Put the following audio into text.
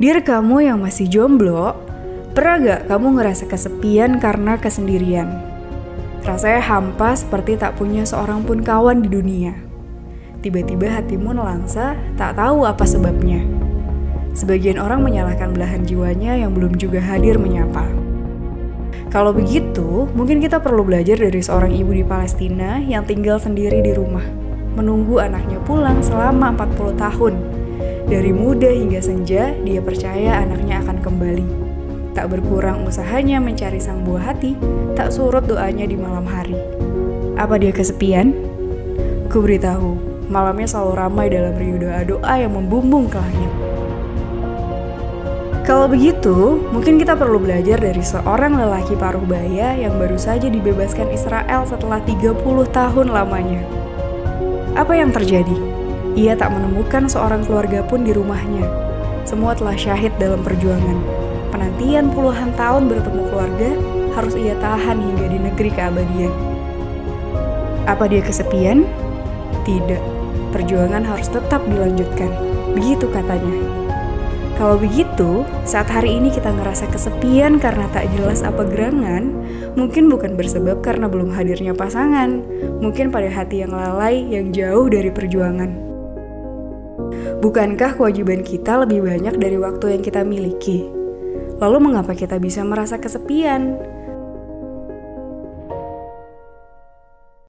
Dear kamu yang masih jomblo, pernah gak kamu ngerasa kesepian karena kesendirian? Rasanya hampa seperti tak punya seorang pun kawan di dunia. Tiba-tiba hatimu nelangsa, tak tahu apa sebabnya. Sebagian orang menyalahkan belahan jiwanya yang belum juga hadir menyapa. Kalau begitu, mungkin kita perlu belajar dari seorang ibu di Palestina yang tinggal sendiri di rumah, menunggu anaknya pulang selama 40 tahun dari muda hingga senja, dia percaya anaknya akan kembali. Tak berkurang usahanya mencari sang buah hati, tak surut doanya di malam hari. Apa dia kesepian? Ku beritahu, malamnya selalu ramai dalam riuh doa-doa yang membumbung ke langit. Kalau begitu, mungkin kita perlu belajar dari seorang lelaki paruh baya yang baru saja dibebaskan Israel setelah 30 tahun lamanya. Apa yang terjadi? Ia tak menemukan seorang keluarga pun di rumahnya. Semua telah syahid dalam perjuangan. Penantian puluhan tahun bertemu keluarga harus ia tahan hingga di negeri keabadian. Apa dia kesepian? Tidak. Perjuangan harus tetap dilanjutkan. Begitu katanya. Kalau begitu, saat hari ini kita ngerasa kesepian karena tak jelas apa gerangan, mungkin bukan bersebab karena belum hadirnya pasangan, mungkin pada hati yang lalai yang jauh dari perjuangan. Bukankah kewajiban kita lebih banyak dari waktu yang kita miliki? Lalu mengapa kita bisa merasa kesepian?